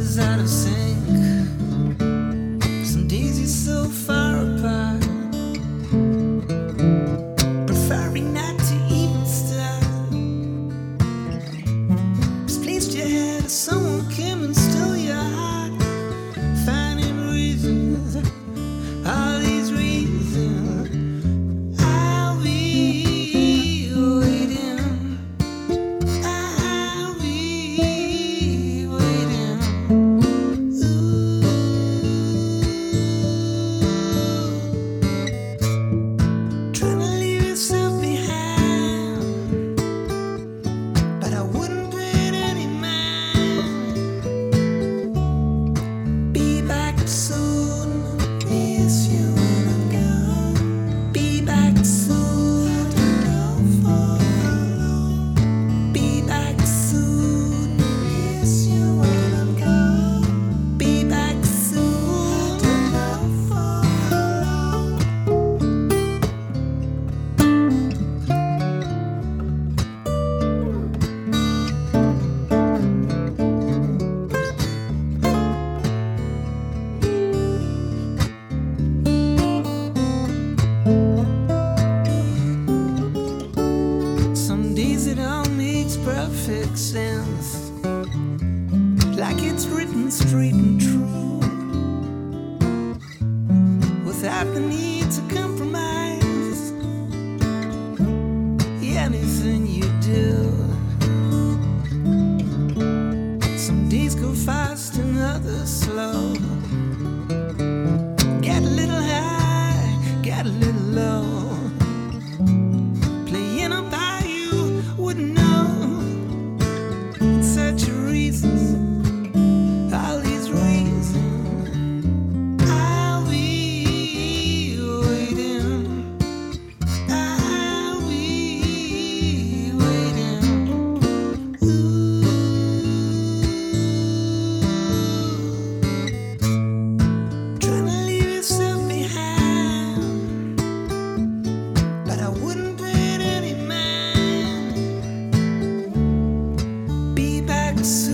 is out of sync. Some days you're so far. sense, like it's written straight and true, without the need to compromise anything you do. Some days go fast and others slow. Get a little high, get a little low. silence.